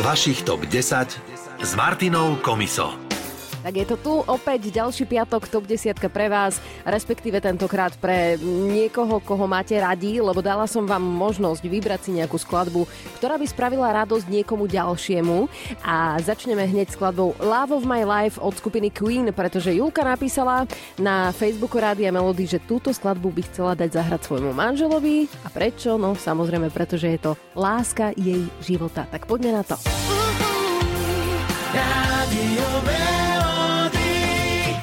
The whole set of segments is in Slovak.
Vašich top 10 s Martinou Komiso. Tak je to tu opäť ďalší piatok, top 10 pre vás, respektíve tentokrát pre niekoho, koho máte radi, lebo dala som vám možnosť vybrať si nejakú skladbu, ktorá by spravila radosť niekomu ďalšiemu. A začneme hneď skladbou Love of My Life od skupiny Queen, pretože Julka napísala na Facebooku Rádia Melody, že túto skladbu by chcela dať zahrať svojmu manželovi. A prečo? No samozrejme, pretože je to láska jej života. Tak poďme na to. Radio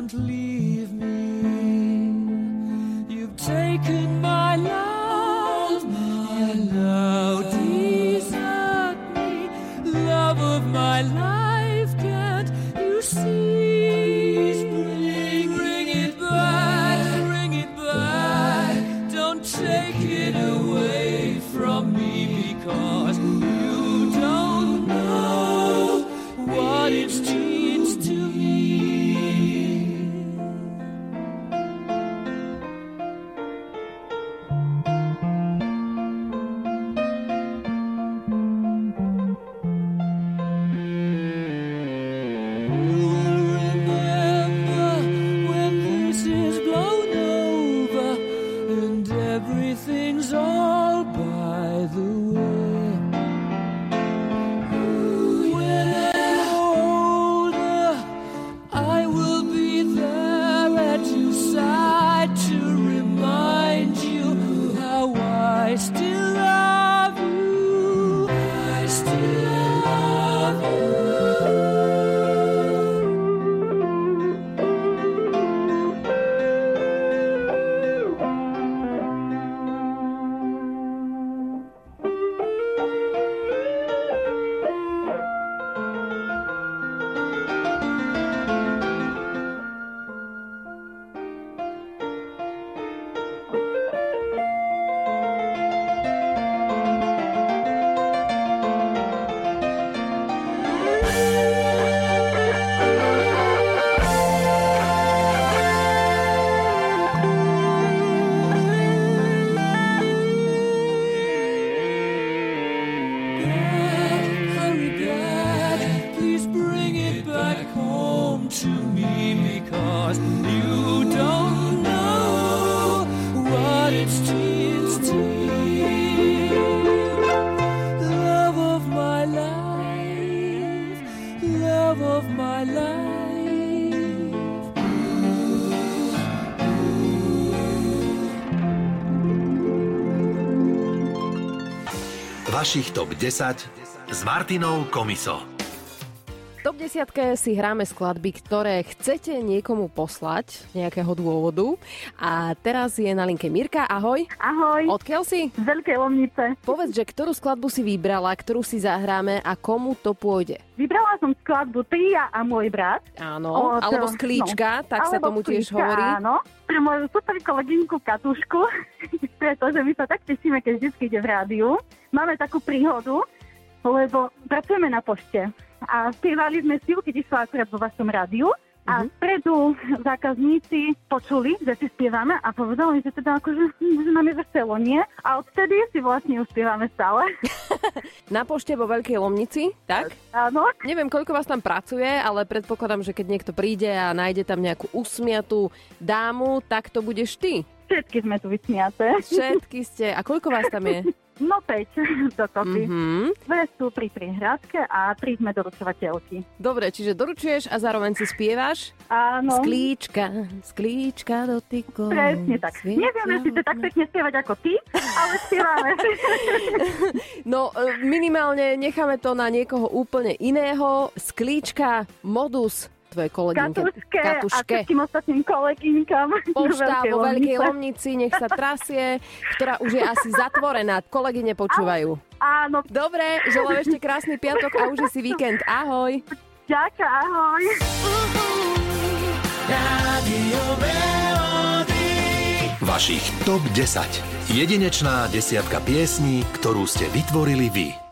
don't leave me. You've taken Vašich top 10 s Martinou Komiso. Top 10 si hráme skladby, ktoré chcete niekomu poslať z nejakého dôvodu. A teraz je na linke Mirka. Ahoj. Ahoj. Odkiaľ si? Z Veľkej Lomnice. Povedz, že ktorú skladbu si vybrala, ktorú si zahráme a komu to pôjde? Vybrala som skladbu Ty a môj brat. Áno, Od, alebo Sklíčka, no, tak sa tomu tiež hovorí. Áno, pre moju super kolegynku Katušku, pretože my sa tak tešíme, keď vždy ide v rádiu. Máme takú príhodu, lebo pracujeme na pošte a spievali sme si ju, keď išla akurát vo vašom rádiu, A vpredu zákazníci počuli, že si spievame a povedali, že teda akože, hm, že nám je veselo, nie? A odtedy si vlastne uspievame stále. Na pošte vo Veľkej Lomnici, tak? Áno. Neviem, koľko vás tam pracuje, ale predpokladám, že keď niekto príde a nájde tam nejakú usmiatú dámu, tak to budeš ty. Všetky sme tu vysmiaté. Všetky ste. A koľko vás tam je? No 5 dokopy. Mhm. Dve sú pri prihrádzke a tri sme doručovateľky. Dobre, čiže doručuješ a zároveň si spievaš? Áno. Sklíčka, sklíčka dotykov. Presne tak. svietia Nevieme si to tak pekne spievať ako ty, ale spievame. No, e, minimálne necháme to na niekoho úplne iného. Sklíčka, modus, tvoje kolegynke. Katuške, a Katuške. všetkým ostatným kolegynkám. Pošta do vo Veľkej Lomnice. Lomnici, nech sa trasie, ktorá už je asi zatvorená. Kolegyne počúvajú. Áno, Dobre, želám ešte krásny piatok a už si víkend. Ahoj. ďaká, ahoj. Vašich TOP 10. Jedinečná desiatka piesní, ktorú ste vytvorili vy.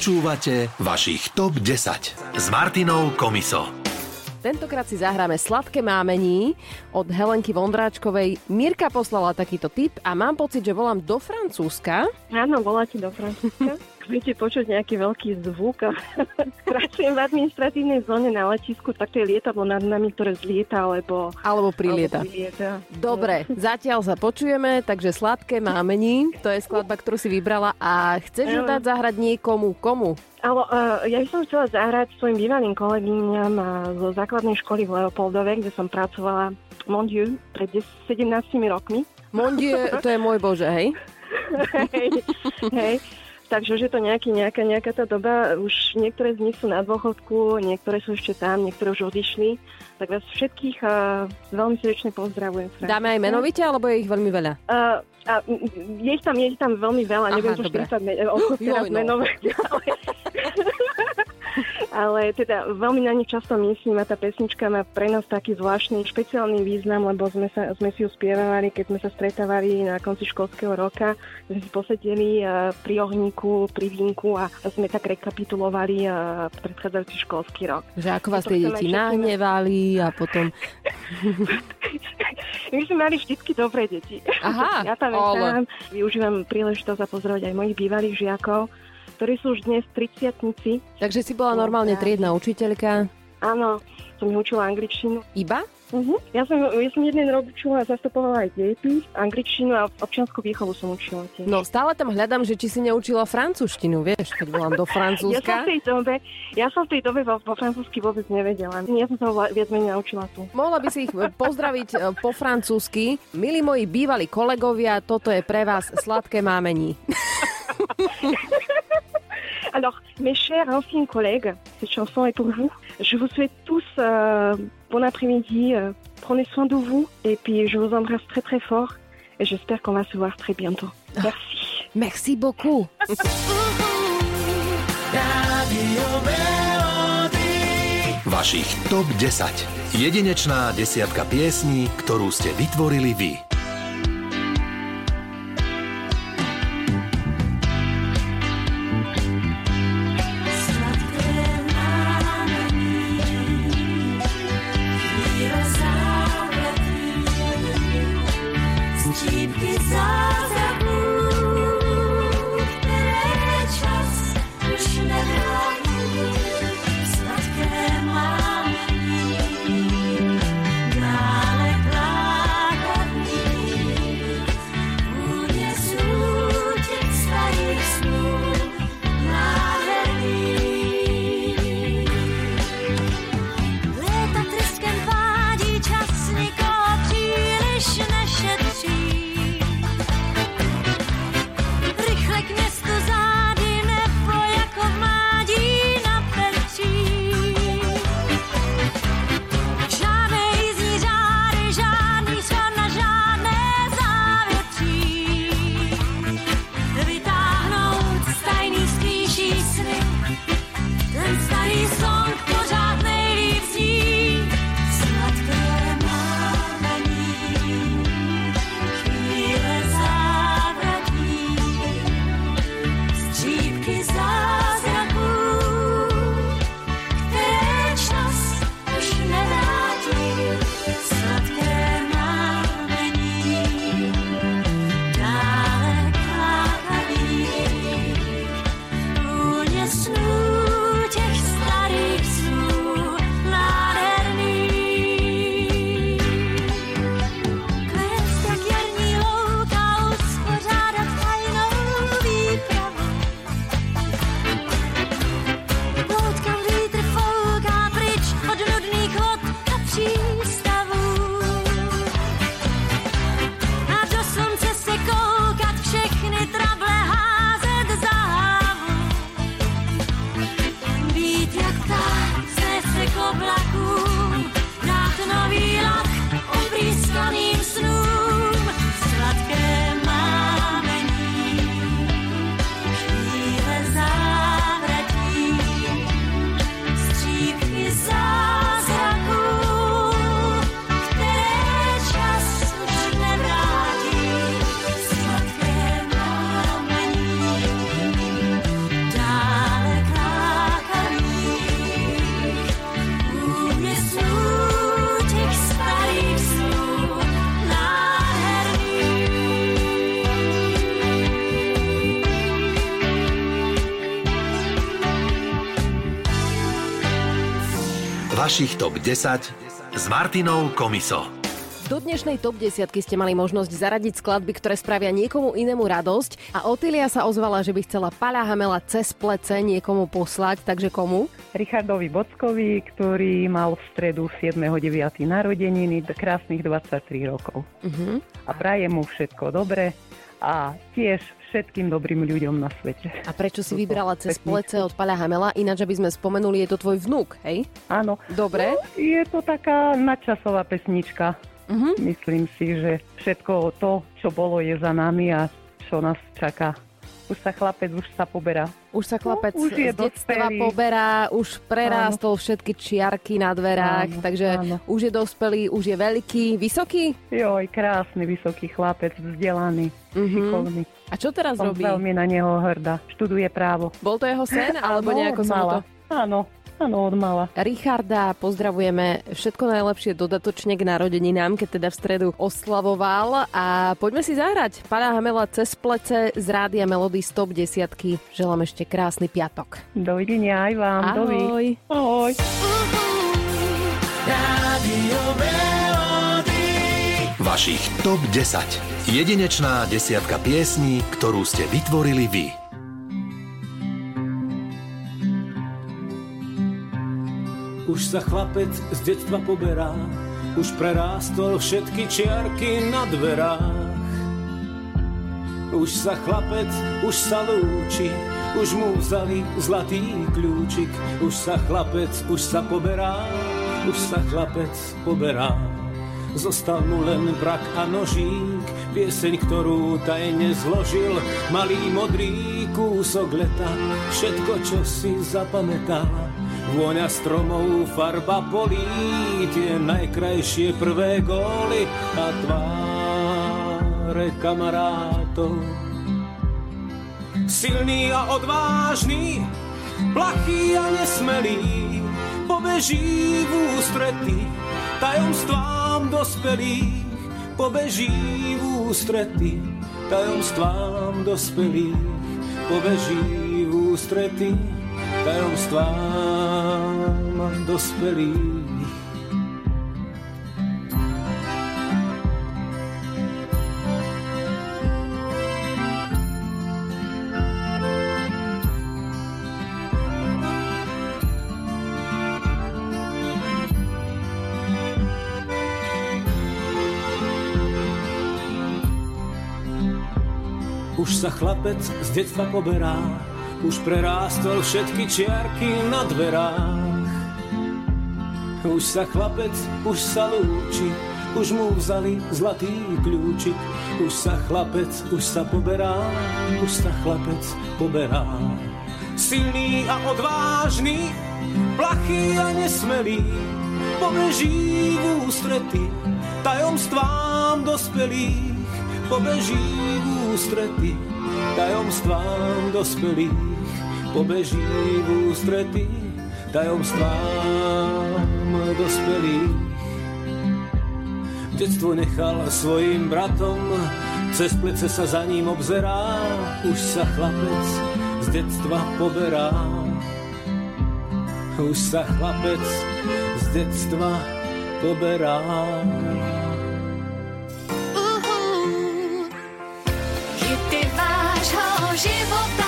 Počúvate vašich TOP 10 s Martinou Komiso. Tentokrát si zahráme Sladké mámení od Helenky Vondráčkovej. Mirka poslala takýto tip a mám pocit, že volám do Francúzska. Áno, voláte do Francúzska. Budete počuť nejaký veľký zvuk. a Pracujem v administratívnej zóne na letisku, tak to je lietadlo nad nami, ktoré zlieta, alebo... Alebo prilieta. Alebo prilieta. Dobre, zatiaľ sa počujeme, takže Sladké mámení, to je skladba, ktorú si vybrala a chceš ju Áno. dať zahrať niekomu, komu? Ale uh, ja by som chcela zahrať svojim bývalým kolegyňam uh, zo základnej školy v Leopoldove, kde som pracovala, mon dieu, pred 10, 17 rokmi. Mon Dieu, to je môj bože, hej? hej, hej. Takže už je to nejaký, nejaká, nejaká tá doba, už niektoré z nich sú na dôchodku, niektoré sú ešte tam, niektoré už odišli. Tak vás všetkých uh, veľmi srdečne pozdravujem. Dáme aj menovite, alebo je ich veľmi veľa? Uh, a, je ich tam, je ich tam veľmi veľa, Aha, neviem to dobre. 40 me- o- teraz Joj, no. menovať, ale, ale teda veľmi na nich často myslím a tá pesnička má pre nás taký zvláštny, špeciálny význam, lebo sme, sa, sme si ju spievali, keď sme sa stretávali na konci školského roka, sme si posedeli uh, pri ohníku, pri vínku a sme tak rekapitulovali uh, predchádzajúci školský rok. Že ako vás tie deti nahnevali a potom... My sme mali vždycky dobré deti. Aha, ja ale- využívam príležitosť a pozdravať aj mojich bývalých žiakov, ktorí sú už dnes 30 Takže si bola normálne triedna učiteľka. Áno, som učila angličtinu. Iba? Uh-huh. Ja, som, ja som jeden rok učila zastupovala aj dejepis, angličtinu a občianskú výchovu som učila tiež. No stále tam hľadám, že či si neučila francúzštinu, vieš, keď volám do Ja som Francúzska. v tej dobe, ja som v tej dobe vo, vo francúzsky vôbec nevedela. Ja som sa viac menej naučila tu. Mohla by si ich pozdraviť e, po francúzsky. Milí moji bývalí kolegovia, toto je pre vás sladké mámení. Alors, mes chers anciens collègues, cette chanson est pour vous. Je vous souhaite tous euh, bon après-midi. euh, prenez soin de vous et puis je vous embrasse très très fort et j'espère qu'on va se voir très bientôt. Merci. Merci beaucoup. Vašich TOP 10. Jedinečná desiatka piesní, ktorú ste vytvorili vy. Vašich TOP 10 s Martinou Komiso. Do dnešnej top 10 ste mali možnosť zaradiť skladby, ktoré spravia niekomu inému radosť a Otília sa ozvala, že by chcela Paľa Hamela cez plece niekomu poslať, takže komu? Richardovi Bockovi, ktorý mal v stredu 7.9. narodeniny, krásnych 23 rokov. Uh-huh. A prajem mu všetko dobré a tiež všetkým dobrým ľuďom na svete. A prečo si vybrala cez plece od Paľa Hamela? Ináč, aby sme spomenuli, je to tvoj vnúk, hej? Áno, Dobre. je to taká nadčasová pesnička. Uh-huh. Myslím si, že všetko to, čo bolo, je za nami a čo nás čaká. Už sa chlapec, už sa poberá. Už sa chlapec No, už z detstva poberá, už prerástol všetky čiarky na dverách, Áno, takže áno. už je dospelý, už je veľký, vysoký. Joj, krásny, vysoký chlapec, vzdelaný, Mhm. šikovný. A čo teraz Som robí? veľmi na neho hrdá. Študuje právo. Bol to jeho sen, alebo Áno, nejako sa to... Áno, áno, od mala. Richarda pozdravujeme všetko najlepšie dodatočne k narodeninám, keď teda v stredu oslavoval a poďme si zahrať Pana Hamela cez plece z rádia Melody Stop 10. Želám ešte krásny piatok. Dovidenia aj vám. Dovi. Ahoj. Ahoj. Vašich TOP 10. Jedinečná desiatka piesní, ktorú ste vytvorili vy. Už sa chlapec z detstva poberá, už prerástol všetky čiarky na dverách. Už sa chlapec, už sa lúči, už mu vzali zlatý kľúčik. Už sa chlapec, už sa poberá, už sa chlapec poberá. Zostal mu len brak a nožík, pieseň, ktorú tajne zložil. Malý modrý kúsok leta, všetko, čo si zapamätá. Vôňa stromov, farba polí, tie najkrajšie prvé góly a tváre kamarátov. Silný a odvážny, plachý a nesmelý, pobeží v ústrety tajomstvám dospelých, pobeží v ústrety tajomstvám dospelých, pobeží v ústrety tajomstvám dospelých. Už sa chlapec z detstva poberá, už prerástol všetky čiarky na dverách. Už sa chlapec, už sa lúči, už mu vzali zlatý kľúčik. Už sa chlapec, už sa poberá, už sa chlapec poberá. Silný a odvážny, plachý a nesmelý, pobeží v ústrety tajomstvám dospelých, pobeží v ústrety tajomstvám dospelých, pobeží v ústrety tajomstvám dospelých. Detstvo nechal svojim bratom, cez plece sa za ním obzerá, už sa chlapec z detstva poberá. Už sa chlapec z detstva poberá. Života.